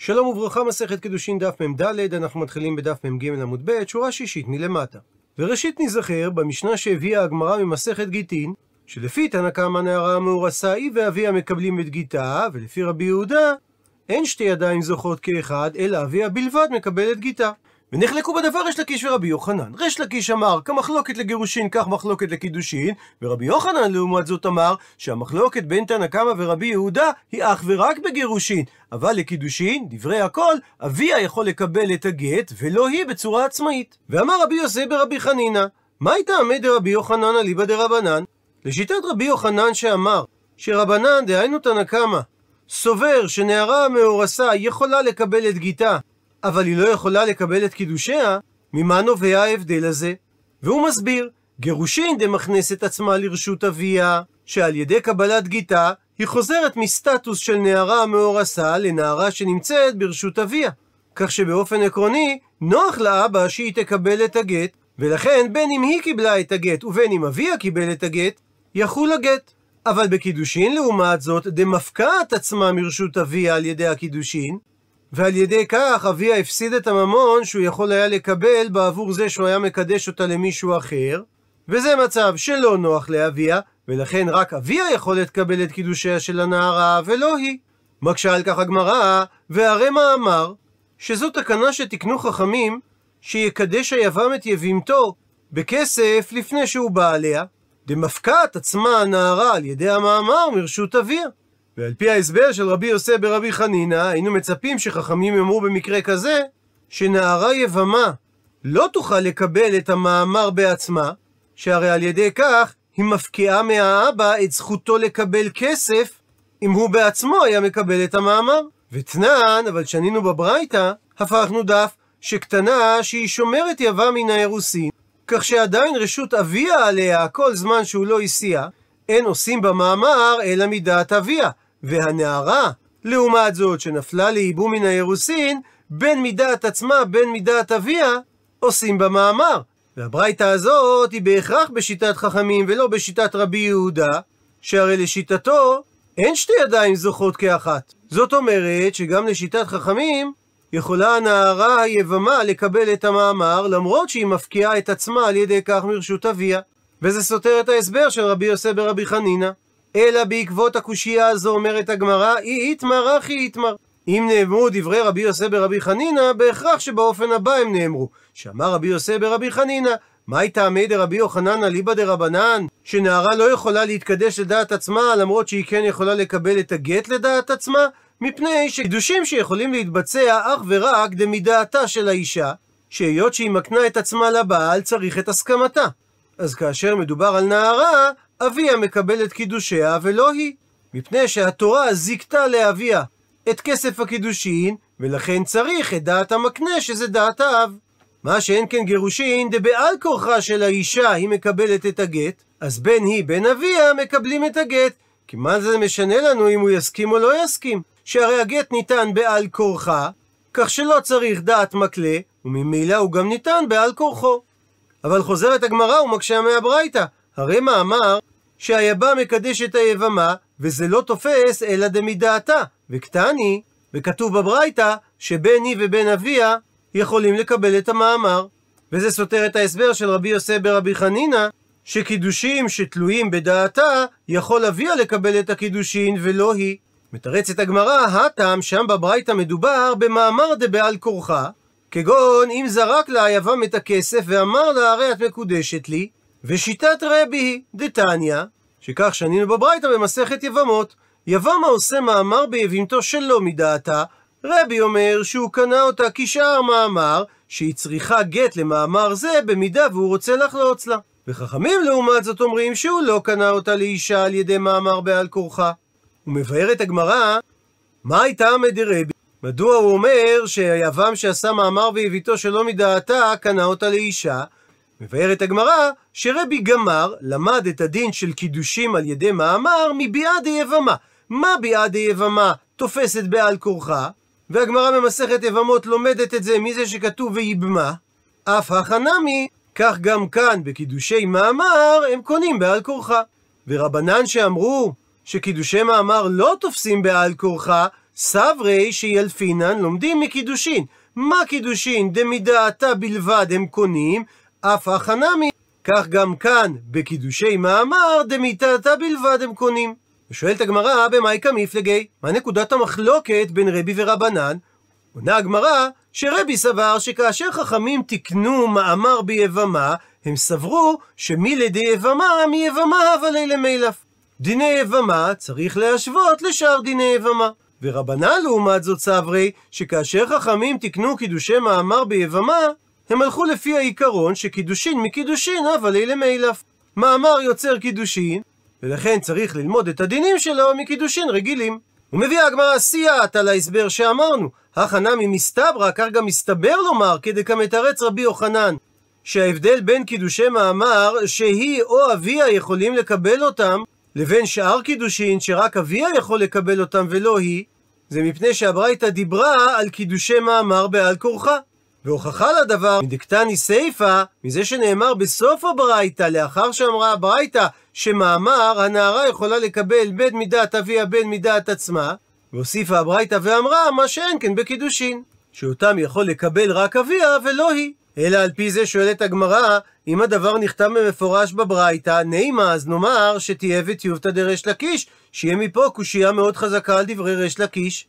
שלום וברכה, מסכת קידושין דף מ"ד, אנחנו מתחילים בדף מ"ג עמוד ב', שורה שישית מלמטה. וראשית נזכר במשנה שהביאה הגמרא ממסכת גיטין, שלפי תנא קמא נערה המאורסה היא ואביה מקבלים את גיתה, ולפי רבי יהודה, אין שתי ידיים זוכות כאחד, אלא אביה בלבד מקבל את גיתה. ונחלקו בדבר ריש לקיש ורבי יוחנן. ריש לקיש אמר, כמחלוקת לגירושין, כך מחלוקת לקידושין, ורבי יוחנן לעומת זאת אמר, שהמחלוקת בין תנא קמא ורבי יהודה היא אך ורק בגירושין, אבל לקידושין, דברי הכל, אביה יכול לקבל את הגט, ולא היא בצורה עצמאית. ואמר רבי יוסי ברבי חנינא, מה הייתה עמד דרבי יוחנן אליבא דרבנן? לשיטת רבי יוחנן שאמר, שרבנן, דהיינו תנא קמא, סובר שנערה המאורסה יכולה לקבל את גיתה, אבל היא לא יכולה לקבל את קידושיה, ממה נובע ההבדל הזה? והוא מסביר, גירושין דמכנסת עצמה לרשות אביה, שעל ידי קבלת גיתה, היא חוזרת מסטטוס של נערה המאורסה לנערה שנמצאת ברשות אביה. כך שבאופן עקרוני, נוח לאבא שהיא תקבל את הגט, ולכן בין אם היא קיבלה את הגט ובין אם אביה קיבל את הגט, יחול הגט. אבל בקידושין לעומת זאת, דמפקעת עצמה מרשות אביה על ידי הקידושין, ועל ידי כך אביה הפסיד את הממון שהוא יכול היה לקבל בעבור זה שהוא היה מקדש אותה למישהו אחר, וזה מצב שלא נוח לאביה, ולכן רק אביה יכול לקבל את קידושיה של הנערה, ולא היא. מקשה על כך הגמרא, והרי מה אמר? שזו תקנה שתיקנו חכמים, שיקדש היבם את יבימתו בכסף לפני שהוא בא עליה, דמפקעת עצמה הנערה על ידי המאמר מרשות אביה. ועל פי ההסבר של רבי יוסף ברבי חנינא, היינו מצפים שחכמים יאמרו במקרה כזה, שנערה יבמה לא תוכל לקבל את המאמר בעצמה, שהרי על ידי כך היא מפקיעה מהאבא את זכותו לקבל כסף, אם הוא בעצמו היה מקבל את המאמר. ותנן, אבל שנינו בברייתא, הפכנו דף שקטנה שהיא שומרת יבם מן האירוסין, כך שעדיין רשות אביה עליה כל זמן שהוא לא הסיע, אין עושים במאמר אלא מדעת אביה, והנערה, לעומת זאת שנפלה לייבום מן האירוסין, בין מדעת עצמה בין מדעת אביה, עושים במאמר. והברייתא הזאת היא בהכרח בשיטת חכמים ולא בשיטת רבי יהודה, שהרי לשיטתו אין שתי ידיים זוכות כאחת. זאת אומרת שגם לשיטת חכמים יכולה הנערה היבמה לקבל את המאמר למרות שהיא מפקיעה את עצמה על ידי כך מרשות אביה. וזה סותר את ההסבר של רבי יוסף ברבי חנינא. אלא בעקבות הקושייה הזו אומרת הגמרא, אי איתמר אחי איתמר. אם נאמרו דברי רבי יוסף ברבי חנינא, בהכרח שבאופן הבא הם נאמרו. שאמר רבי יוסף ברבי חנינא, מהי טעמי דרבי יוחנן אליבא דרבנן? שנערה לא יכולה להתקדש לדעת עצמה, למרות שהיא כן יכולה לקבל את הגט לדעת עצמה? מפני שקידושים שיכולים להתבצע אך ורק דמדעתה של האישה, שהיות שהיא מקנה את עצמה לבעל, צריך את הסכמתה. אז כאשר מדובר על נערה, אביה מקבל את קידושיה ולא היא. מפני שהתורה זיכתה לאביה את כסף הקידושין, ולכן צריך את דעת המקנה שזה דעת האב. מה שאין כן גירושין, דבעל כורחה של האישה היא מקבלת את הגט, אז בין היא בין אביה מקבלים את הגט. כי מה זה משנה לנו אם הוא יסכים או לא יסכים? שהרי הגט ניתן בעל כורחה, כך שלא צריך דעת מקלה, וממילא הוא גם ניתן בעל כורחו. אבל חוזרת הגמרא ומקשה מהברייתא, הרי מה אמר שהיבא מקדש את היבמה, וזה לא תופס אלא דמדעתה, וקטני, וכתוב בברייתא שבין היא ובין אביה יכולים לקבל את המאמר. וזה סותר את ההסבר של רבי יוסף ברבי חנינא, שקידושים שתלויים בדעתה, יכול אביה לקבל את הקידושין ולא היא. מתרצת הגמרא, הטעם שם בברייתא מדובר במאמר דבעל כורחה, כגון אם זרק לה היבם את הכסף ואמר לה הרי את מקודשת לי, ושיטת רבי היא דתניא, שכך שנינו בברייתא במסכת יבמות, יבמה עושה מאמר ביבימתו שלא מדעתה, רבי אומר שהוא קנה אותה כשאר מאמר, שהיא צריכה גט למאמר זה במידה והוא רוצה לחלוץ לה. וחכמים לעומת זאת אומרים שהוא לא קנה אותה לאישה על ידי מאמר בעל כורחה. ומבארת הגמרא, מה הייתה מדרבי? מדוע הוא אומר שהיבם שעשה מאמר ויביתו שלא מדעתה, קנה אותה לאישה? מבארת הגמרא שרבי גמר למד את הדין של קידושים על ידי מאמר מביאה דיבמה. מה ביאה דיבמה תופסת בעל כורחה? והגמרא במסכת יבמות לומדת את זה מזה שכתוב ויבמה. אף החנמי, כך גם כאן בקידושי מאמר הם קונים בעל כורחה. ורבנן שאמרו שקידושי מאמר לא תופסים בעל כורחה, סברי שילפינן לומדים מקידושין. מה קידושין דמידעתה בלבד הם קונים, אף החנמי, כך גם כאן בקידושי מאמר דמידעתה בלבד הם קונים. ושואלת הגמרא במאי כמיפלגי, מה נקודת המחלוקת בין רבי ורבנן? עונה הגמרא שרבי סבר שכאשר חכמים תיקנו מאמר ביבמה, הם סברו שמלידי יבמה מיבמה אבל אלה מילף. דיני יבמה צריך להשוות לשאר דיני יבמה. ורבנן לעומת זאת סברי, שכאשר חכמים תיקנו קידושי מאמר ביבמה, הם הלכו לפי העיקרון שקידושין מקידושין אבל אלה מילף. מאמר יוצר קידושין, ולכן צריך ללמוד את הדינים שלו מקידושין רגילים. ומביאה הגמרא סייעת על ההסבר שאמרנו, הכנמי מסתברא, כך גם מסתבר לומר, כדקמתרץ רבי יוחנן, שההבדל בין קידושי מאמר, שהיא או אביה יכולים לקבל אותם, לבין שאר קידושין שרק אביה יכול לקבל אותם ולא היא, זה מפני שהברייתא דיברה על קידושי מאמר בעל כורחה. והוכחה לדבר מדקתני סיפא, מזה שנאמר בסוף הברייתא, לאחר שאמרה הברייתא שמאמר הנערה יכולה לקבל בין מידת אביה בין מידת עצמה, והוסיפה הברייתא ואמרה מה שאין כן בקידושין, שאותם יכול לקבל רק אביה ולא היא. אלא על פי זה שואלת הגמרא, אם הדבר נכתב במפורש בברייתא, נימה, אז נאמר שתהיה וטיובתא דריש לקיש, שיהיה מפה קושייה מאוד חזקה על דברי ריש לקיש.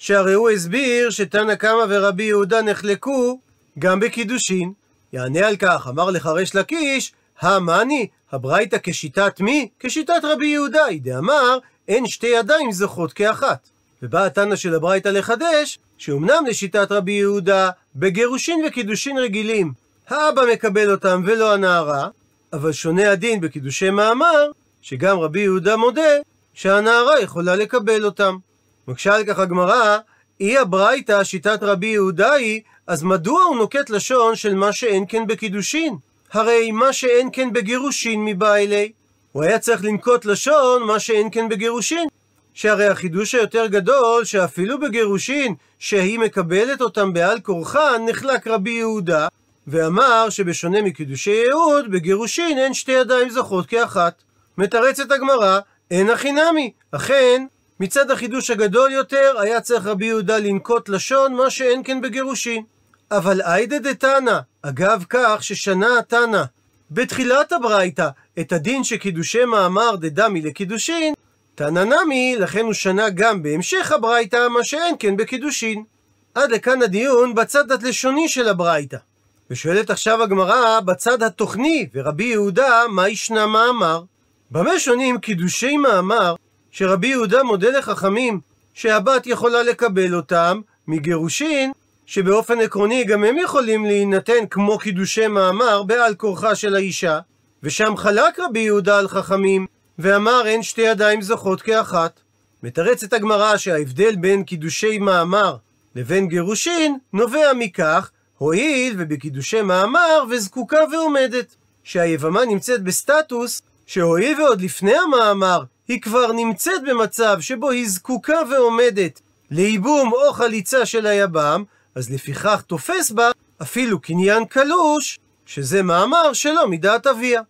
שהרי הוא הסביר שתנא קמא ורבי יהודה נחלקו גם בקידושין. יענה על כך, אמר לך ריש לקיש, המאני, הברייתא כשיטת מי? כשיטת רבי יהודה, דאמר, אין שתי ידיים זוכות כאחת. ובא התנא של הברייתא לחדש, שאומנם לשיטת רבי יהודה, בגירושין וקידושין רגילים, האבא מקבל אותם ולא הנערה, אבל שונה הדין בקידושי מאמר, שגם רבי יהודה מודה שהנערה יכולה לקבל אותם. מקשה על כך הגמרא, אי הברייתא שיטת רבי יהודה היא, אז מדוע הוא נוקט לשון של מה שאין כן בקידושין? הרי מה שאין כן בגירושין מבא אלי. הוא היה צריך לנקוט לשון מה שאין כן בגירושין. שהרי החידוש היותר גדול, שאפילו בגירושין, שהיא מקבלת אותם בעל כורחן, נחלק רבי יהודה, ואמר שבשונה מקידושי יהוד, בגירושין אין שתי ידיים זוכות כאחת. מתרצת הגמרא, אין הכי נמי. אכן, מצד החידוש הגדול יותר, היה צריך רבי יהודה לנקוט לשון מה שאין כן בגירושין. אבל איידה דתנא, אגב כך ששנה התנא בתחילת הברייתא את הדין שקידושי מאמר דדמי לקידושין, תנא נמי, לכן הוא שנה גם בהמשך הברייתא, מה שאין כן בקידושין. עד לכאן הדיון בצד הלשוני של הברייתא. ושואלת עכשיו הגמרא בצד התוכני, ורבי יהודה, מה ישנה מאמר? במה שונים קידושי מאמר, שרבי יהודה מודה לחכמים שהבת יכולה לקבל אותם, מגירושין, שבאופן עקרוני גם הם יכולים להינתן כמו קידושי מאמר בעל כורחה של האישה, ושם חלק רבי יהודה על חכמים, ואמר אין שתי ידיים זוכות כאחת. מתרצת הגמרא שההבדל בין קידושי מאמר לבין גירושין נובע מכך, הואיל ובקידושי מאמר וזקוקה ועומדת, שהיבמה נמצאת בסטטוס שהואיל ועוד לפני המאמר היא כבר נמצאת במצב שבו היא זקוקה ועומדת לייבום או חליצה של היבם, אז לפיכך תופס בה אפילו קניין קלוש, שזה מאמר שלא מדעת אביה.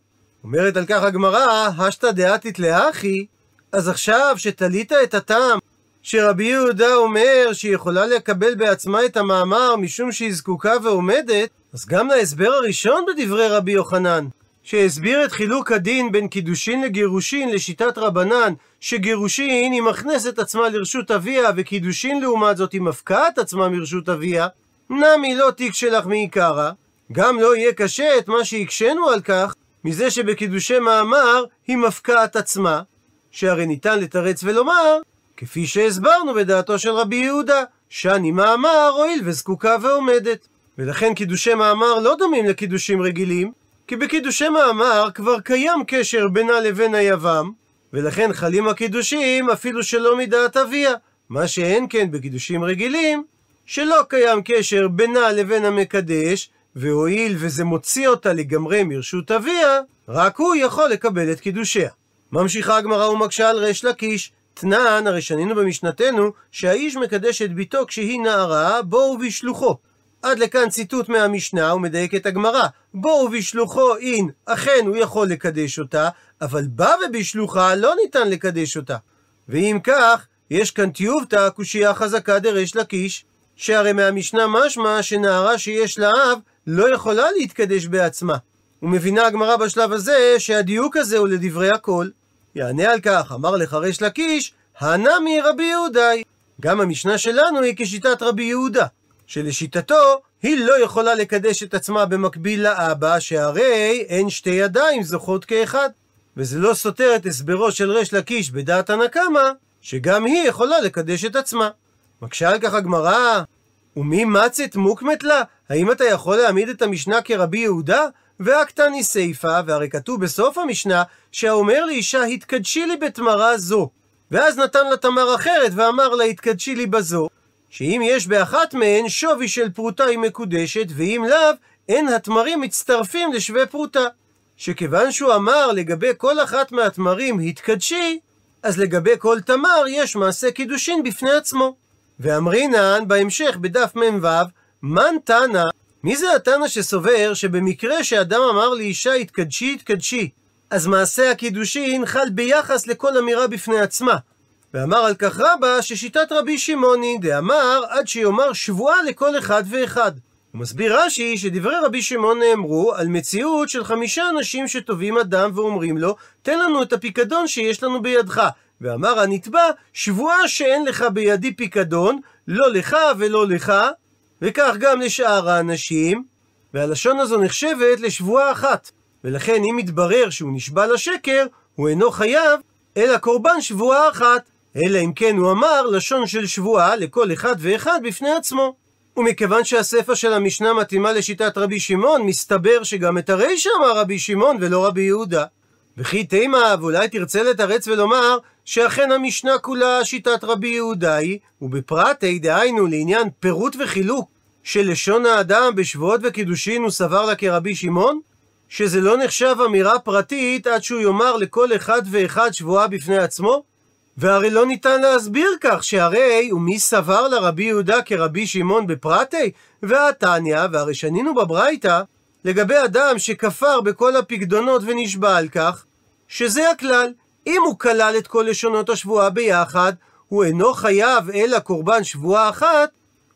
אומרת על כך הגמרא, השתא דעתית לאחי, אז עכשיו שתלית את הטעם שרבי יהודה אומר שהיא יכולה לקבל בעצמה את המאמר משום שהיא זקוקה ועומדת, אז גם להסבר הראשון בדברי רבי יוחנן, שהסביר את חילוק הדין בין קידושין לגירושין לשיטת רבנן, שגירושין היא מכנסת עצמה לרשות אביה, וקידושין לעומת זאת היא מפקעה את עצמה מרשות אביה, נמי לא תיק שלך מעיקרא, גם לא יהיה קשה את מה שהקשינו על כך, מזה שבקידושי מאמר היא מפקעה את עצמה, שהרי ניתן לתרץ ולומר, כפי שהסברנו בדעתו של רבי יהודה, שאני מאמר הואיל וזקוקה ועומדת. ולכן קידושי מאמר לא דומים לקידושים רגילים, כי בקידושי מאמר כבר קיים קשר בינה לבין היבם, ולכן חלים הקידושים אפילו שלא מדעת אביה. מה שאין כן בקידושים רגילים, שלא קיים קשר בינה לבין המקדש, והואיל וזה מוציא אותה לגמרי מרשות אביה, רק הוא יכול לקבל את קידושיה. ממשיכה הגמרא ומקשה על ריש לקיש, תנן, הרי שנינו במשנתנו, שהאיש מקדש את ביתו כשהיא נערה, בואו בשלוחו. עד לכאן ציטוט מהמשנה, הוא מדייק את הגמרא. בואו בשלוחו אין, אכן הוא יכול לקדש אותה, אבל בה ובשלוחה לא ניתן לקדש אותה. ואם כך, יש כאן טיובתא קושייה חזקה דריש לקיש, שהרי מהמשנה משמע שנערה שיש לה אב לא יכולה להתקדש בעצמה. ומבינה הגמרא בשלב הזה שהדיוק הזה הוא לדברי הכל. יענה על כך, אמר לך ריש לקיש, הנמי רבי יהודאי. גם המשנה שלנו היא כשיטת רבי יהודה, שלשיטתו היא לא יכולה לקדש את עצמה במקביל לאבא, שהרי אין שתי ידיים זוכות כאחד. וזה לא סותר את הסברו של ריש לקיש בדעת הנקמה, שגם היא יכולה לקדש את עצמה. מקשה על כך הגמרא, ומי מצת מוקמת לה? האם אתה יכול להעמיד את המשנה כרבי יהודה? והקטני סיפה, והרי כתוב בסוף המשנה, שהאומר לאישה, התקדשי לי בתמרה זו. ואז נתן לה תמר אחרת, ואמר לה, התקדשי לי בזו. שאם יש באחת מהן שווי של פרוטה היא מקודשת, ואם לאו, אין התמרים מצטרפים לשווה פרוטה. שכיוון שהוא אמר לגבי כל אחת מהתמרים התקדשי, אז לגבי כל תמר יש מעשה קידושין בפני עצמו. ואמרינן בהמשך בדף מ"ו, מן תנא, מי זה התנא שסובר שבמקרה שאדם אמר לאישה התקדשי התקדשי, אז מעשה הקידושין חל ביחס לכל אמירה בפני עצמה. ואמר על כך רבא ששיטת רבי שמעוני דאמר עד שיאמר שבועה לכל אחד ואחד. הוא מסביר רש"י שדברי רבי שמעון נאמרו על מציאות של חמישה אנשים שתובעים אדם ואומרים לו תן לנו את הפיקדון שיש לנו בידך. ואמר הנתבע שבועה שאין לך בידי פיקדון לא לך ולא לך וכך גם לשאר האנשים. והלשון הזו נחשבת לשבועה אחת. ולכן אם יתברר שהוא נשבע לשקר הוא אינו חייב אלא קורבן שבועה אחת אלא אם כן הוא אמר לשון של שבועה לכל אחד ואחד בפני עצמו ומכיוון שהספר של המשנה מתאימה לשיטת רבי שמעון, מסתבר שגם את הרישא אמר רבי שמעון ולא רבי יהודה. וכי תימה, ואולי תרצה לתרץ ולומר, שאכן המשנה כולה שיטת רבי יהודה היא, ובפרטי, דהיינו לעניין פירוט וחילוק של לשון האדם בשבועות וקידושין הוא סבר לה כרבי שמעון? שזה לא נחשב אמירה פרטית עד שהוא יאמר לכל אחד ואחד שבועה בפני עצמו? והרי לא ניתן להסביר כך, שהרי ומי סבר לרבי יהודה כרבי שמעון בפרטי? והתניא, והרי שנינו בברייתא, לגבי אדם שכפר בכל הפקדונות ונשבע על כך, שזה הכלל. אם הוא כלל את כל לשונות השבועה ביחד, הוא אינו חייב אלא קורבן שבועה אחת,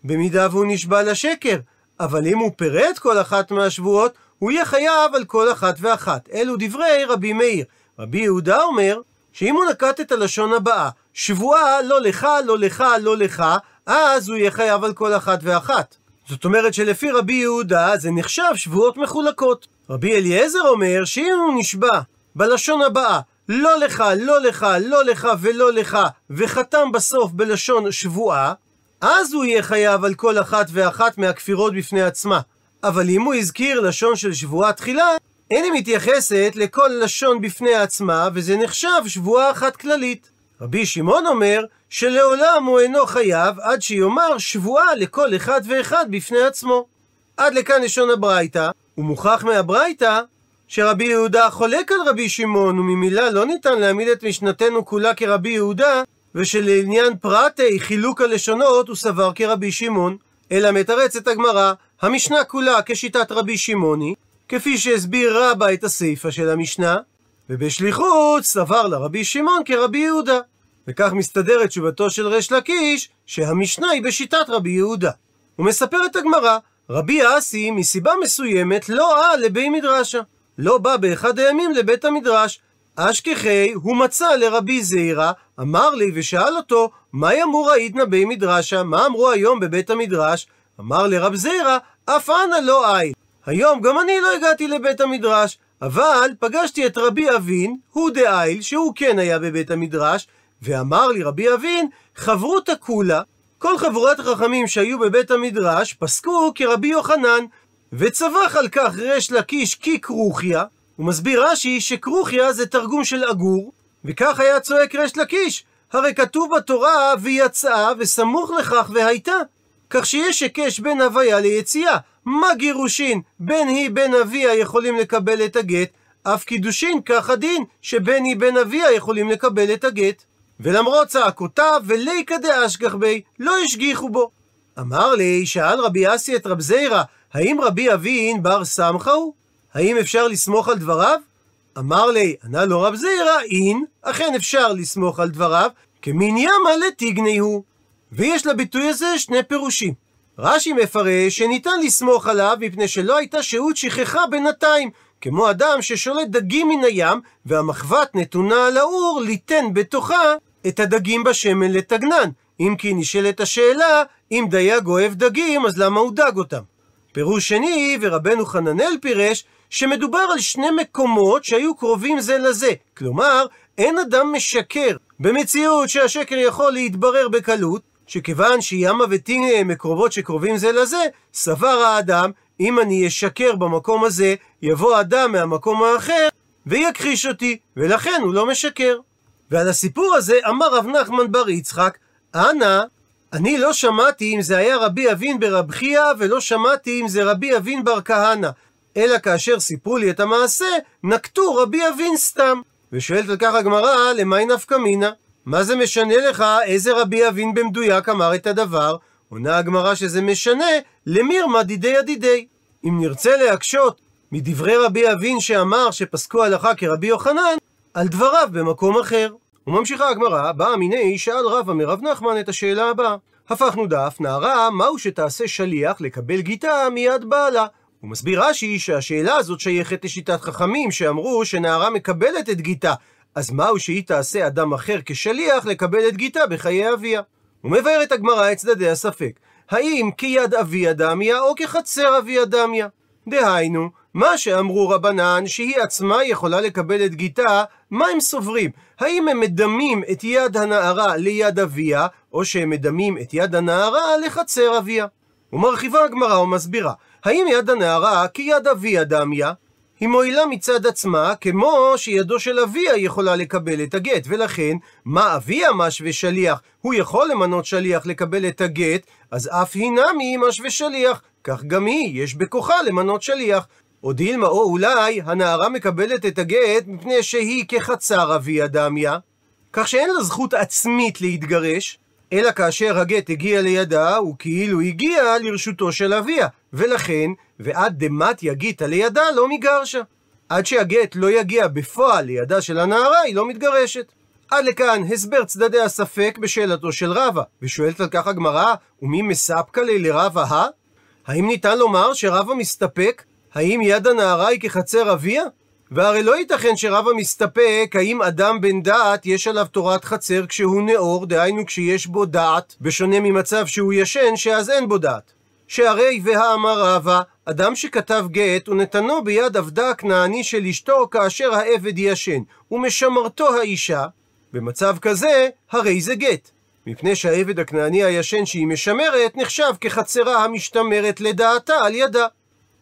במידה והוא נשבע לשקר. אבל אם הוא פירט כל אחת מהשבועות, הוא יהיה חייב על כל אחת ואחת. אלו דברי רבי מאיר. רבי יהודה אומר, שאם הוא נקט את הלשון הבאה, שבועה לא לך, לא לך, לא לך, אז הוא יהיה חייב על כל אחת ואחת. זאת אומרת שלפי רבי יהודה זה נחשב שבועות מחולקות. רבי אליעזר אומר שאם הוא נשבע בלשון הבאה, לא לך, לא לך, לא לך ולא לך, וחתם בסוף בלשון שבועה, אז הוא יהיה חייב על כל אחת ואחת מהכפירות בפני עצמה. אבל אם הוא הזכיר לשון של שבועה תחילה, אין היא מתייחסת לכל לשון בפני עצמה, וזה נחשב שבועה אחת כללית. רבי שמעון אומר שלעולם הוא אינו חייב עד שיאמר שבועה לכל אחד ואחד בפני עצמו. עד לכאן לשון הברייתא, ומוכח מהברייתא שרבי יהודה חולק על רבי שמעון, וממילא לא ניתן להעמיד את משנתנו כולה כרבי יהודה, ושלעניין פרטי חילוק הלשונות הוא סבר כרבי שמעון, אלא מתרצת הגמרא, המשנה כולה כשיטת רבי שמעוני, כפי שהסביר רבא את הסיפא של המשנה, ובשליחות סבר לרבי שמעון כרבי יהודה. וכך מסתדרת תשובתו של ריש לקיש, שהמשנה היא בשיטת רבי יהודה. ומספרת הגמרא, רבי אסי מסיבה מסוימת לא על לבי מדרשה. לא בא באחד הימים לבית המדרש. אשכחי הוא מצא לרבי זעירא, אמר לי ושאל אותו, מה יאמרו עידנא בי מדרשה? מה אמרו היום בבית המדרש? אמר לרב זעירא, אף אנא לא איל. היום גם אני לא הגעתי לבית המדרש, אבל פגשתי את רבי אבין, הוא דאיל, שהוא כן היה בבית המדרש, ואמר לי רבי אבין, חברותא כולה, כל חבורת החכמים שהיו בבית המדרש פסקו כרבי יוחנן, וצבח על כך ריש לקיש כי כרוכיה, הוא מסביר רש"י שכרוכיה זה תרגום של עגור, וכך היה צועק ריש לקיש, הרי כתוב בתורה ויצאה וסמוך לכך והייתה, כך שיש היקש בין הוויה ליציאה, מה גירושין? בין היא בין אביה יכולים לקבל את הגט, אף קידושין כך הדין, שבין היא בין אביה יכולים לקבל את הגט. ולמרות צעקותיו וליכא דאשגח בי, לא השגיחו בו. אמר לי, שאל רבי אסי את רב זיירא, האם רבי אבין בר סמכה הוא? האם אפשר לסמוך על דבריו? אמר לי, ענה לו רב זיירא, אין, אכן אפשר לסמוך על דבריו, כמין ימה לתיגני הוא. ויש לביטוי הזה שני פירושים. רש"י מפרש שניתן לסמוך עליו מפני שלא הייתה שהות שכחה בינתיים, כמו אדם ששולט דגים מן הים, והמחבת נתונה על האור ליתן בתוכה את הדגים בשמן לטגנן. אם כי נשאלת השאלה, אם דייג אוהב דגים, אז למה הוא דג אותם? פירוש שני, ורבנו חננאל פירש, שמדובר על שני מקומות שהיו קרובים זה לזה. כלומר, אין אדם משקר במציאות שהשקר יכול להתברר בקלות, שכיוון שימה וטינה הם מקרובות שקרובים זה לזה, סבר האדם, אם אני אשקר במקום הזה, יבוא אדם מהמקום האחר ויכחיש אותי, ולכן הוא לא משקר. ועל הסיפור הזה אמר רב נחמן בר יצחק, אנא, אני לא שמעתי אם זה היה רבי אבין ברב חייא, ולא שמעתי אם זה רבי אבין בר כהנא. אלא כאשר סיפרו לי את המעשה, נקטו רבי אבין סתם. ושואלת על כך הגמרא, למאי נפקא מינה? מה זה משנה לך איזה רבי אבין במדויק אמר את הדבר? עונה הגמרא שזה משנה למירמה דידי ידידי. אם נרצה להקשות מדברי רבי אבין שאמר שפסקו הלכה כרבי יוחנן, על דבריו במקום אחר. וממשיכה הגמרא, באה מיני שאל רבא מרב נחמן את השאלה הבאה. הפכנו דף, נערה, מהו שתעשה שליח לקבל גיטה מיד בעלה? הוא מסביר רש"י שהשאלה הזאת שייכת לשיטת חכמים שאמרו שנערה מקבלת את גיטה, אז מהו שהיא תעשה אדם אחר כשליח לקבל את גיטה בחיי אביה? הוא מבאר את הגמרא את צדדי הספק, האם כיד אביה דמיה או כחצר אביה דמיה? דהיינו, מה שאמרו רבנן שהיא עצמה יכולה לקבל את גיטה, מה הם סוברים? האם הם מדמים את יד הנערה ליד אביה, או שהם מדמים את יד הנערה לחצר אביה? ומרחיבה הגמרא ומסבירה, האם יד הנערה כיד אביה דמיה? היא מועילה מצד עצמה, כמו שידו של אביה יכולה לקבל את הגט, ולכן, מה אביה משווה שליח? הוא יכול למנות שליח לקבל את הגט, אז אף היא נמי משווה שליח, כך גם היא, יש בכוחה למנות שליח. או דילמה, או אולי הנערה מקבלת את הגט מפני שהיא כחצר אביה דמיה, כך שאין לה זכות עצמית להתגרש, אלא כאשר הגט הגיע לידה, הוא כאילו הגיע לרשותו של אביה, ולכן, ועד דמתיה גיתא לידה לא מגרשה. עד שהגט לא יגיע בפועל לידה של הנערה, היא לא מתגרשת. עד לכאן הסבר צדדי הספק בשאלתו של רבא, ושואלת על כך הגמרא, ומי מספקא לי לרבא הא? האם ניתן לומר שרבא מסתפק? האם יד הנערה היא כחצר אביה? והרי לא ייתכן שרבא מסתפק האם אדם בן דעת יש עליו תורת חצר כשהוא נאור, דהיינו כשיש בו דעת, בשונה ממצב שהוא ישן שאז אין בו דעת. שהרי והאמר רבא, אדם שכתב גט ונתנו ביד עבדה הכנעני של אשתו כאשר העבד ישן, ומשמרתו האישה, במצב כזה, הרי זה גט. מפני שהעבד הכנעני הישן שהיא משמרת, נחשב כחצרה המשתמרת לדעתה על ידה.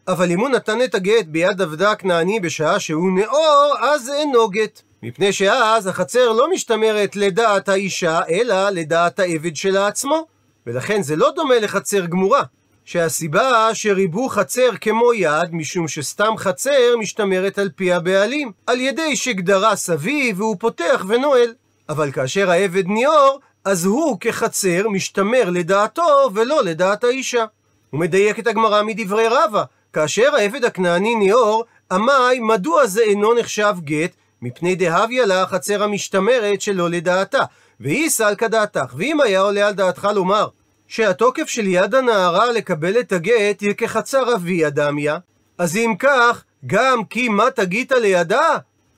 אבל אם הוא נתן את הגט ביד עבדה הכנעני בשעה שהוא נאור, אז זה אינו גט. מפני שאז החצר לא משתמרת לדעת האישה, אלא לדעת העבד שלה עצמו. ולכן זה לא דומה לחצר גמורה. שהסיבה שריבו חצר כמו יד, משום שסתם חצר משתמרת על פי הבעלים, על ידי שגדרה סביב והוא פותח ונועל. אבל כאשר העבד ניאור, אז הוא כחצר משתמר לדעתו ולא לדעת האישה. הוא מדייק את הגמרא מדברי רבא, כאשר העבד הכנעני ניאור, עמי מדוע זה אינו נחשב גט? מפני דהביה לה החצר המשתמרת שלא לדעתה, והיא סלקא דעתך. ואם היה עולה על דעתך לומר שהתוקף של יד הנערה לקבל את הגט היא כחצר אביה דמיה, אז אם כך, גם כי מה תגית לידה?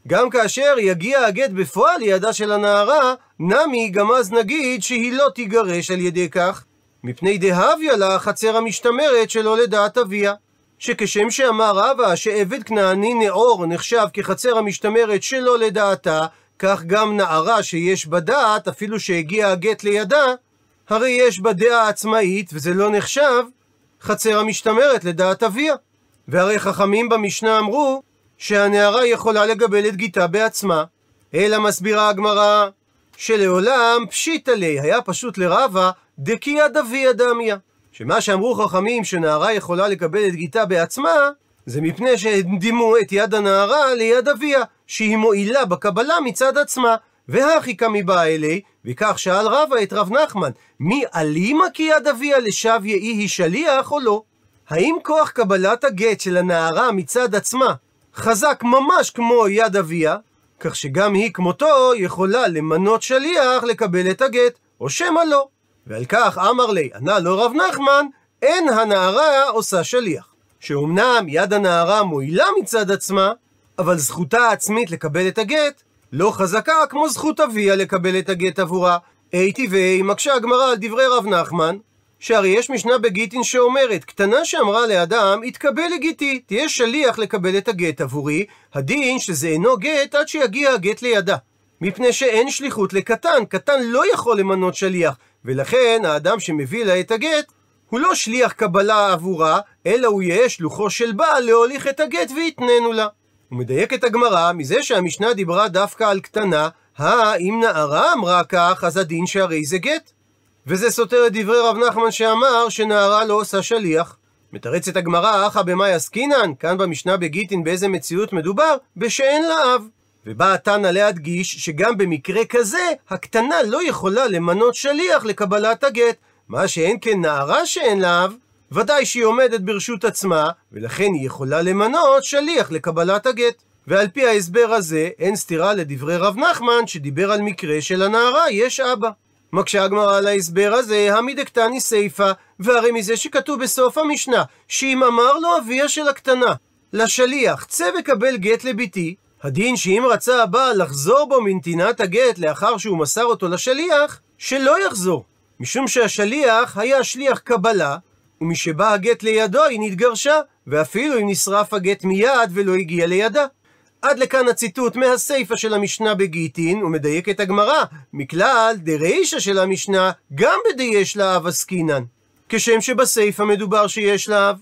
גם כאשר יגיע הגט בפועל לידה של הנערה, נמי גם אז נגיד שהיא לא תיגרש על ידי כך, מפני דהביה לה החצר המשתמרת שלא לדעת אביה. שכשם שאמר רבא שעבד כנעני נאור נחשב כחצר המשתמרת שלא לדעתה, כך גם נערה שיש בה דעת, אפילו שהגיע הגט לידה, הרי יש בה דעה עצמאית, וזה לא נחשב חצר המשתמרת לדעת אביה. והרי חכמים במשנה אמרו שהנערה יכולה לקבל את גיתה בעצמה. אלא מסבירה הגמרא שלעולם פשיטא לי, היה פשוט לרבה דקיה דביה דמיה. שמה שאמרו חכמים שנערה יכולה לקבל את גיתה בעצמה, זה מפני שהקדימו את יד הנערה ליד אביה, שהיא מועילה בקבלה מצד עצמה. והכי קמי בא אלי, וכך שאל רבא את רב נחמן, מי אלימה כי יד אביה לשב יהי היא שליח או לא? האם כוח קבלת הגט של הנערה מצד עצמה חזק ממש כמו יד אביה? כך שגם היא כמותו יכולה למנות שליח לקבל את הגט, או שמא לא. ועל כך אמר לי, ענה לו רב נחמן, אין הנערה עושה שליח. שאומנם יד הנערה מועילה מצד עצמה, אבל זכותה העצמית לקבל את הגט לא חזקה כמו זכות אביה לקבל את הגט עבורה. אי טבעי מקשה הגמרא על דברי רב נחמן, שהרי יש משנה בגיטין שאומרת, קטנה שאמרה לאדם, יתקבל לגיטי, תהיה שליח לקבל את הגט עבורי, הדין שזה אינו גט עד שיגיע הגט לידה. מפני שאין שליחות לקטן, קטן לא יכול למנות שליח, ולכן האדם שמביא לה את הגט, הוא לא שליח קבלה עבורה, אלא הוא יהיה שלוחו של בעל להוליך את הגט ויתננו לה. הוא מדייק את הגמרא מזה שהמשנה דיברה דווקא על קטנה, הא, אם נערה אמרה כך, אז הדין שהרי זה גט. וזה סותר את דברי רב נחמן שאמר שנערה לא עושה שליח. מתרצת הגמרא, אחא במאי עסקינן, כאן במשנה בגיטין באיזה מציאות מדובר? בשאין לה אב. ובא התנא להדגיש שגם במקרה כזה, הקטנה לא יכולה למנות שליח לקבלת הגט. מה שאין כן נערה שאין לה אב, ודאי שהיא עומדת ברשות עצמה, ולכן היא יכולה למנות שליח לקבלת הגט. ועל פי ההסבר הזה, אין סתירה לדברי רב נחמן, שדיבר על מקרה של הנערה יש אבא. מקשה הגמרא על ההסבר הזה, המדקתני סיפא, והרי מזה שכתוב בסוף המשנה, שאם אמר לו אביה של הקטנה, לשליח, צא וקבל גט לביתי, הדין שאם רצה הבעל לחזור בו מנתינת הגט לאחר שהוא מסר אותו לשליח, שלא יחזור. משום שהשליח היה שליח קבלה, ומשבא הגט לידו היא נתגרשה, ואפילו אם נשרף הגט מיד ולא הגיע לידה. עד לכאן הציטוט מהסיפא של המשנה בגיטין, ומדייקת הגמרא, מכלל דרישא של המשנה, גם בדיש לאב עסקינן. כשם שבסיפא מדובר שיש לאב,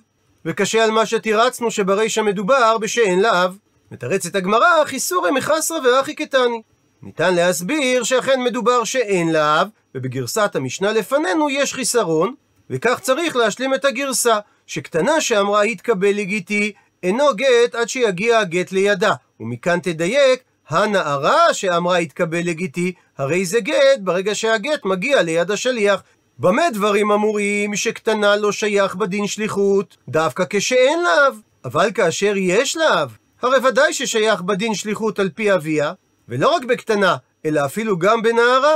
וקשה על מה שתירצנו שברישא מדובר בשאין לאב. מתרצת הגמרא, חיסורי מחסרא והכי קתני. ניתן להסביר שאכן מדובר שאין לאב, ובגרסת המשנה לפנינו יש חיסרון, וכך צריך להשלים את הגרסה, שקטנה שאמרה התקבל לגיטי, אינו גט עד שיגיע הגט לידה, ומכאן תדייק, הנערה שאמרה התקבל לגיטי, הרי זה גט ברגע שהגט מגיע ליד השליח. במה דברים אמורים שקטנה לא שייך בדין שליחות, דווקא כשאין לאב, אבל כאשר יש לאב, הרי ודאי ששייך בדין שליחות על פי אביה, ולא רק בקטנה, אלא אפילו גם בנערה,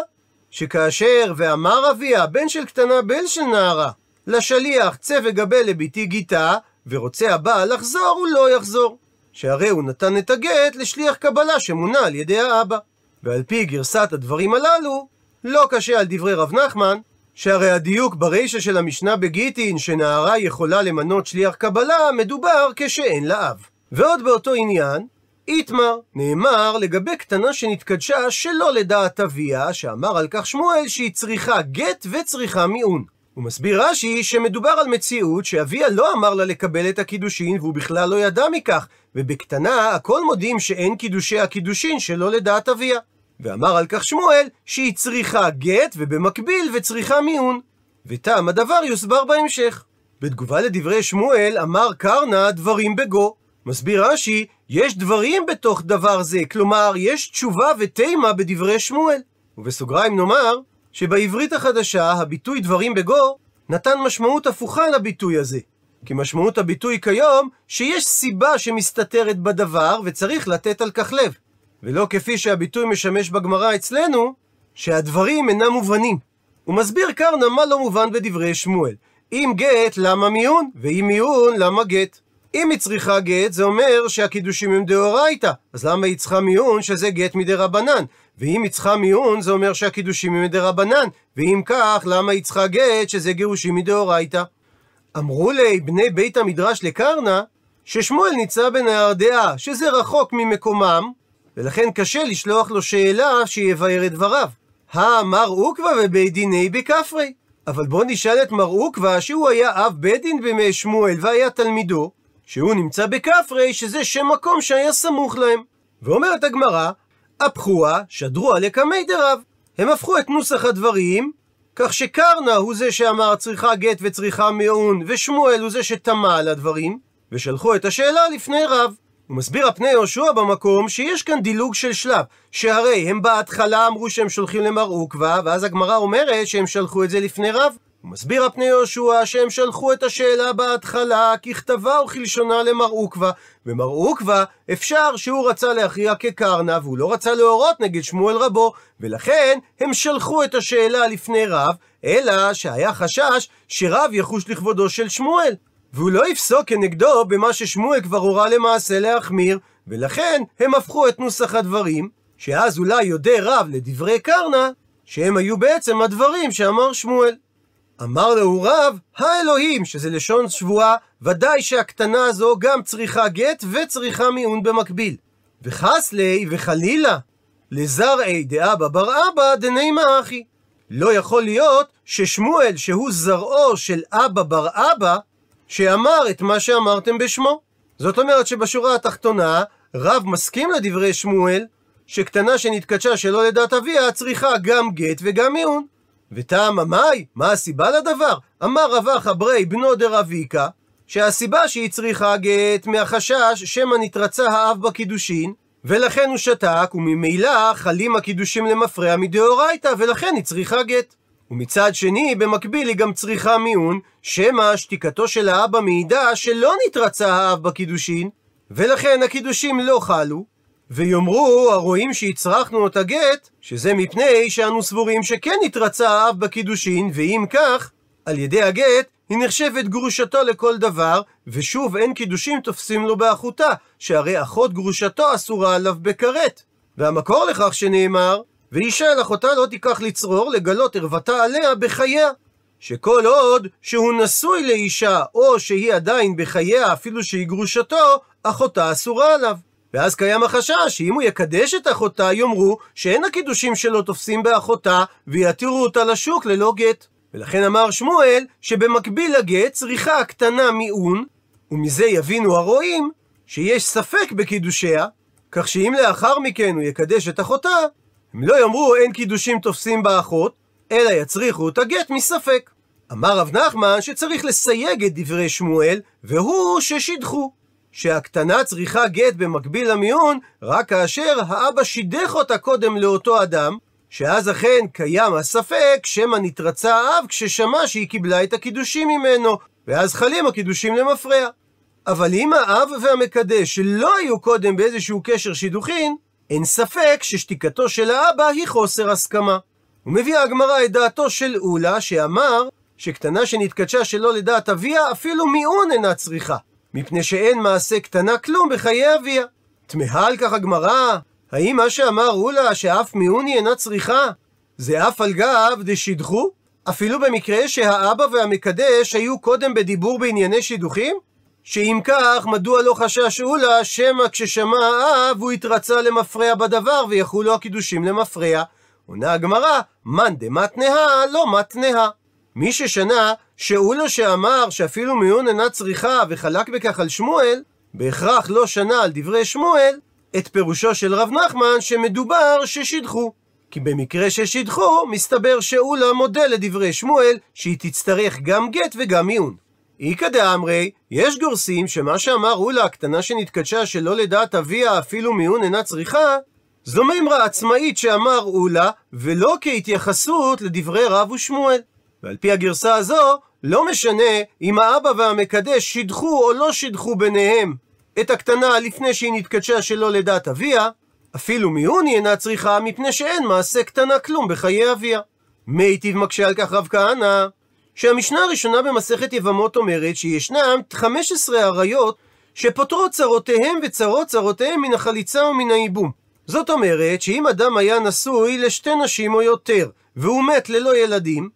שכאשר ואמר אביה, בן של קטנה בן של נערה, לשליח צא וגבה לביתי גיתה, ורוצה הבעל לחזור, הוא לא יחזור. שהרי הוא נתן את הגט לשליח קבלה שמונה על ידי האבא. ועל פי גרסת הדברים הללו, לא קשה על דברי רב נחמן, שהרי הדיוק ברישא של המשנה בגיטין, שנערה יכולה למנות שליח קבלה, מדובר כשאין לה אב. ועוד באותו עניין, איתמר, נאמר לגבי קטנה שנתקדשה שלא לדעת אביה, שאמר על כך שמואל שהיא צריכה גט וצריכה מיעון. הוא מסביר רש"י שמדובר על מציאות שאביה לא אמר לה לקבל את הקידושין והוא בכלל לא ידע מכך, ובקטנה הכל מודים שאין קידושי הקידושין שלא לדעת אביה. ואמר על כך שמואל שהיא צריכה גט ובמקביל וצריכה מיעון. וטעם הדבר יוסבר בהמשך. בתגובה לדברי שמואל אמר קרנה דברים בגו. מסביר רש"י, יש דברים בתוך דבר זה, כלומר, יש תשובה ותימה בדברי שמואל. ובסוגריים נאמר, שבעברית החדשה, הביטוי דברים בגו, נתן משמעות הפוכה לביטוי הזה. כי משמעות הביטוי כיום, שיש סיבה שמסתתרת בדבר, וצריך לתת על כך לב. ולא כפי שהביטוי משמש בגמרא אצלנו, שהדברים אינם מובנים. הוא מסביר קרנה מה לא מובן בדברי שמואל. אם גט, למה מיון? ואם מיון, למה גט? אם היא צריכה גט, זה אומר שהקידושים הם דאורייתא. אז למה היא צריכה מיון שזה גט מדי רבנן? ואם היא צריכה מיון, זה אומר שהקידושים הם מדי רבנן. ואם כך, למה היא צריכה גט שזה גירושים מדאורייתא? אמרו לי בני בית המדרש לקרנה, ששמואל ניצה בנהר דעה, שזה רחוק ממקומם, ולכן קשה לשלוח לו שאלה שיבאר את דבריו. האמר עוקבא ובית דיני בכפרי. אבל בוא נשאל את מר עוקבא, שהוא היה אב בית דין בימי שמואל והיה תלמידו, שהוא נמצא בכפרי, שזה שם מקום שהיה סמוך להם. ואומרת הגמרא, הפכוה על יקמי דרב. הם הפכו את נוסח הדברים, כך שקרנה הוא זה שאמר צריכה גט וצריכה מעון, ושמואל הוא זה שטמע על הדברים, ושלחו את השאלה לפני רב. הוא מסביר הפני יהושע במקום שיש כאן דילוג של שלב, שהרי הם בהתחלה אמרו שהם שולחים למר עוקבא, ואז הגמרא אומרת שהם שלחו את זה לפני רב. הוא מסביר הפני יהושע שהם שלחו את השאלה בהתחלה ככתבה וכלשונה למר עוקבא, ומר עוקבא אפשר שהוא רצה להכריע כקרנה והוא לא רצה להורות נגד שמואל רבו, ולכן הם שלחו את השאלה לפני רב, אלא שהיה חשש שרב יחוש לכבודו של שמואל, והוא לא יפסוק כנגדו במה ששמואל כבר הורה למעשה להחמיר, ולכן הם הפכו את נוסח הדברים, שאז אולי יודה רב לדברי קרנה, שהם היו בעצם הדברים שאמר שמואל. אמר לו רב, האלוהים, שזה לשון שבועה, ודאי שהקטנה הזו גם צריכה גט וצריכה מיעון במקביל. וחס לי וחלילה, לזרעי דאבא בר אבא דנימה אחי. לא יכול להיות ששמואל, שהוא זרעו של אבא בר אבא, שאמר את מה שאמרתם בשמו. זאת אומרת שבשורה התחתונה, רב מסכים לדברי שמואל, שקטנה שנתקדשה שלא לדעת אביה צריכה גם גט וגם מיעון. וטעם המאי, מה הסיבה לדבר? אמר רב אחא ברי בנו דרביקה, שהסיבה שהיא צריכה גט מהחשש שמא נתרצה האב בקידושין, ולכן הוא שתק, וממילא חלים הקידושים למפרע מדאורייתא, ולכן היא צריכה גט. ומצד שני, במקביל היא גם צריכה מיעון, שמא שתיקתו של האבא מעידה שלא נתרצה האב בקידושין, ולכן הקידושים לא חלו, ויאמרו הרואים שהצרכנו את הגט, שזה מפני שאנו סבורים שכן התרצה האב בקידושין, ואם כך, על ידי הגט היא נחשבת גרושתו לכל דבר, ושוב אין קידושים תופסים לו באחותה, שהרי אחות גרושתו אסורה עליו בכרת. והמקור לכך שנאמר, ואישה אל אחותה לא תיקח לצרור, לגלות ערוותה עליה בחייה. שכל עוד שהוא נשוי לאישה, או שהיא עדיין בחייה, אפילו שהיא גרושתו, אחותה אסורה עליו. ואז קיים החשש שאם הוא יקדש את אחותה, יאמרו שאין הקידושים שלו תופסים באחותה, ויתירו אותה לשוק ללא גט. ולכן אמר שמואל, שבמקביל לגט צריכה הקטנה מיעון, ומזה יבינו הרועים, שיש ספק בקידושיה, כך שאם לאחר מכן הוא יקדש את אחותה, הם לא יאמרו אין קידושים תופסים באחות, אלא יצריכו את הגט מספק. אמר רב נחמן שצריך לסייג את דברי שמואל, והוא ששידחו. שהקטנה צריכה גט במקביל למיון, רק כאשר האבא שידך אותה קודם לאותו אדם, שאז אכן קיים הספק שמא נתרצה האב כששמע שהיא קיבלה את הקידושים ממנו, ואז חלים הקידושים למפרע. אבל אם האב והמקדש שלא היו קודם באיזשהו קשר שידוכין, אין ספק ששתיקתו של האבא היא חוסר הסכמה. ומביאה הגמרא את דעתו של אולה, שאמר שקטנה שנתקדשה שלא לדעת אביה, אפילו מיעון אינה צריכה. מפני שאין מעשה קטנה כלום בחיי אביה. תמהה על כך הגמרא, האם מה שאמר אולה שאף מיעוני אינה צריכה, זה אף על גב דשידחו? אפילו במקרה שהאבא והמקדש היו קודם בדיבור בענייני שידוכים? שאם כך, מדוע לא חשש אולה שמא כששמע האב הוא התרצה למפרע בדבר ויחולו הקידושים למפרע? עונה הגמרא, מאן דמתנהה לא מתנהה. מי ששנה שאולו שאמר שאפילו מיון אינה צריכה וחלק בכך על שמואל, בהכרח לא שנה על דברי שמואל את פירושו של רב נחמן שמדובר ששידחו. כי במקרה ששידחו, מסתבר שאולה מודה לדברי שמואל שהיא תצטרך גם גט וגם מיון. איכא דאמרי, יש גורסים שמה שאמר אולה הקטנה שנתקדשה שלא לדעת אביה אפילו מיון אינה צריכה, זו מימרה עצמאית שאמר אולה, ולא כהתייחסות לדברי רב ושמואל. ועל פי הגרסה הזו, לא משנה אם האבא והמקדש שידחו או לא שידחו ביניהם את הקטנה לפני שהיא נתקדשה שלא לדעת אביה, אפילו מיוני אינה צריכה מפני שאין מעשה קטנה כלום בחיי אביה. מיטיב מקשה על כך רב כהנא, שהמשנה הראשונה במסכת יבמות אומרת שישנם 15 עריות שפותרות צרותיהם וצרות צרותיהם מן החליצה ומן הייבום. זאת אומרת שאם אדם היה נשוי לשתי נשים או יותר, והוא מת ללא ילדים,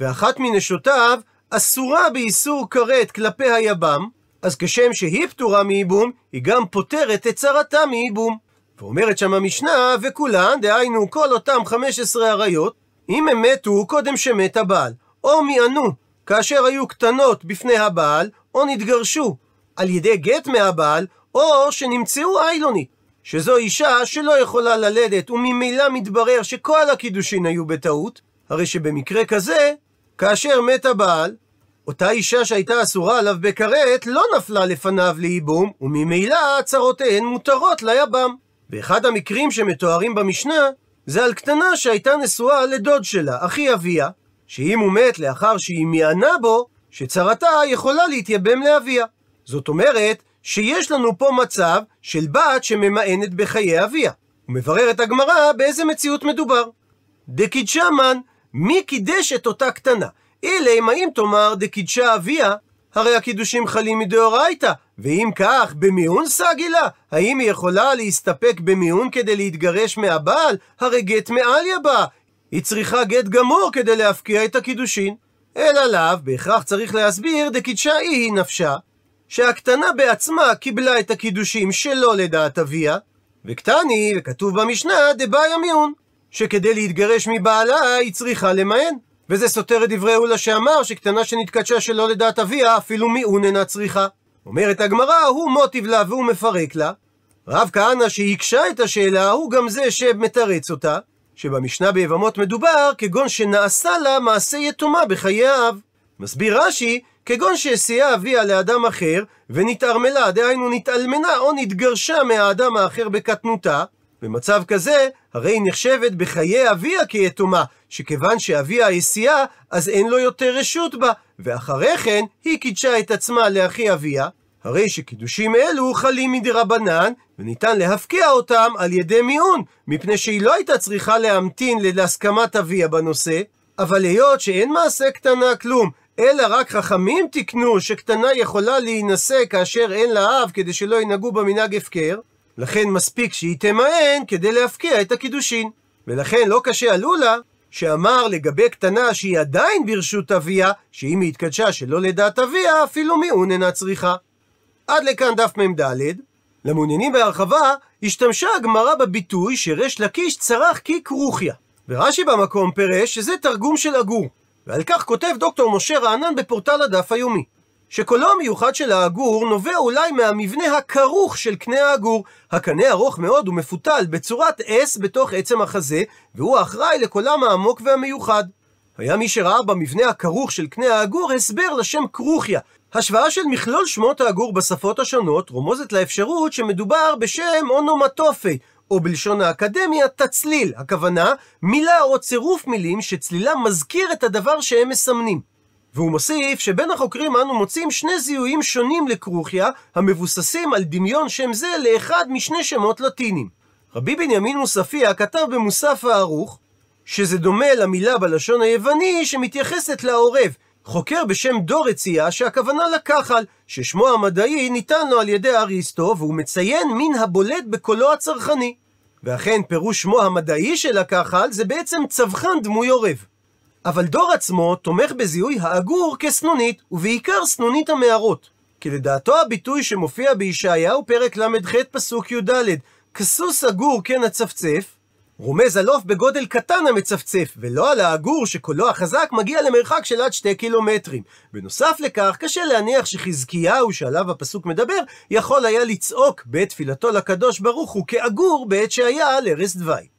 ואחת מנשותיו אסורה באיסור כרת כלפי היבם, אז כשם שהיא פטורה מייבום, היא גם פוטרת את צרתה מייבום. ואומרת שם המשנה, וכולן, דהיינו כל אותם 15 עריות, אם הם מתו קודם שמת הבעל, או מיענו, כאשר היו קטנות בפני הבעל, או נתגרשו על ידי גט מהבעל, או שנמצאו איילונית, שזו אישה שלא יכולה ללדת, וממילא מתברר שכל הקידושין היו בטעות, הרי שבמקרה כזה, כאשר מת הבעל, אותה אישה שהייתה אסורה עליו בכרת לא נפלה לפניו לייבום, וממילא צרותיהן מותרות ליבם. ואחד המקרים שמתוארים במשנה, זה על קטנה שהייתה נשואה לדוד שלה, אחי אביה, שאם הוא מת לאחר שהיא מיענה בו, שצרתה יכולה להתייבם לאביה. זאת אומרת, שיש לנו פה מצב של בת שממאנת בחיי אביה. ומבררת הגמרא באיזה מציאות מדובר. דקידשה מן, מי קידש את אותה קטנה? אלא אם האם תאמר דקידשה אביה, הרי הקידושים חלים מדאורייתא, ואם כך, במיון סגילה? האם היא יכולה להסתפק במיון כדי להתגרש מהבעל? הרי גט מעליה בה. היא צריכה גט גמור כדי להפקיע את הקידושין. אלא לאו, בהכרח צריך להסביר דקידשה היא נפשה, שהקטנה בעצמה קיבלה את הקידושים שלא לדעת אביה, וקטני, וכתוב במשנה, דבעי המיון, שכדי להתגרש מבעלה היא צריכה למען. וזה סותר את דברי אולה שאמר שקטנה שנתקדשה שלא לדעת אביה, אפילו מיעון אינה צריכה. אומרת הגמרא, הוא מוטיב לה והוא מפרק לה. רב כהנא שהקשה את השאלה, הוא גם זה שמתרץ אותה, שבמשנה ביבמות מדובר כגון שנעשה לה מעשה יתומה בחיי האב. מסביר רש"י, כגון שהסיעה אביה לאדם אחר, ונתערמלה, דהיינו נתאלמנה או נתגרשה מהאדם האחר בקטנותה, במצב כזה, הרי היא נחשבת בחיי אביה כיתומה, שכיוון שאביה הסיעה, אז אין לו יותר רשות בה, ואחרי כן היא קידשה את עצמה לאחי אביה, הרי שקידושים אלו חלים מדרבנן, וניתן להפקיע אותם על ידי מיעון, מפני שהיא לא הייתה צריכה להמתין להסכמת אביה בנושא, אבל היות שאין מעשה קטנה כלום, אלא רק חכמים תיקנו שקטנה יכולה להינשא כאשר אין לה אב כדי שלא ינהגו במנהג הפקר, לכן מספיק שהיא תמאן כדי להפקיע את הקידושין. ולכן לא קשה עלו לה שאמר לגבי קטנה שהיא עדיין ברשות אביה, שאם היא התקדשה שלא לדעת אביה, אפילו מיעון אינה צריכה. עד לכאן דף מ"ד. למעוניינים בהרחבה, השתמשה הגמרא בביטוי שריש לקיש צרח כי כרוכיה. ורש"י במקום פירש שזה תרגום של עגור. ועל כך כותב דוקטור משה רענן בפורטל הדף היומי. שקולו המיוחד של העגור נובע אולי מהמבנה הכרוך של קנה העגור. הקנה ארוך מאוד ומפותל בצורת אס בתוך עצם החזה, והוא האחראי לקולם העמוק והמיוחד. היה מי שראה במבנה הכרוך של קנה העגור הסבר לשם כרוכיה. השוואה של מכלול שמות העגור בשפות השונות רומזת לאפשרות שמדובר בשם אונומטופי, או בלשון האקדמיה, תצליל. הכוונה, מילה או צירוף מילים שצלילם מזכיר את הדבר שהם מסמנים. והוא מוסיף שבין החוקרים אנו מוצאים שני זיהויים שונים לכרוכיה, המבוססים על דמיון שם זה לאחד משני שמות לטינים. רבי בנימין מוספיה כתב במוסף הערוך, שזה דומה למילה בלשון היווני שמתייחסת לעורב, חוקר בשם דורציה שהכוונה לכחל, ששמו המדעי ניתן לו על ידי אריסטו, והוא מציין מין הבולט בקולו הצרכני. ואכן פירוש שמו המדעי של הכחל זה בעצם צווחן דמוי עורב. אבל דור עצמו תומך בזיהוי העגור כסנונית, ובעיקר סנונית המערות. כי לדעתו הביטוי שמופיע בישעיהו פרק ל"ח פסוק י"ד, כסוס עגור כן הצפצף, רומז על עוף בגודל קטן המצפצף, ולא על העגור שקולו החזק מגיע למרחק של עד שתי קילומטרים. בנוסף לכך, קשה להניח שחזקיהו, שעליו הפסוק מדבר, יכול היה לצעוק בעת תפילתו לקדוש ברוך הוא כעגור בעת שהיה על ערש דווי.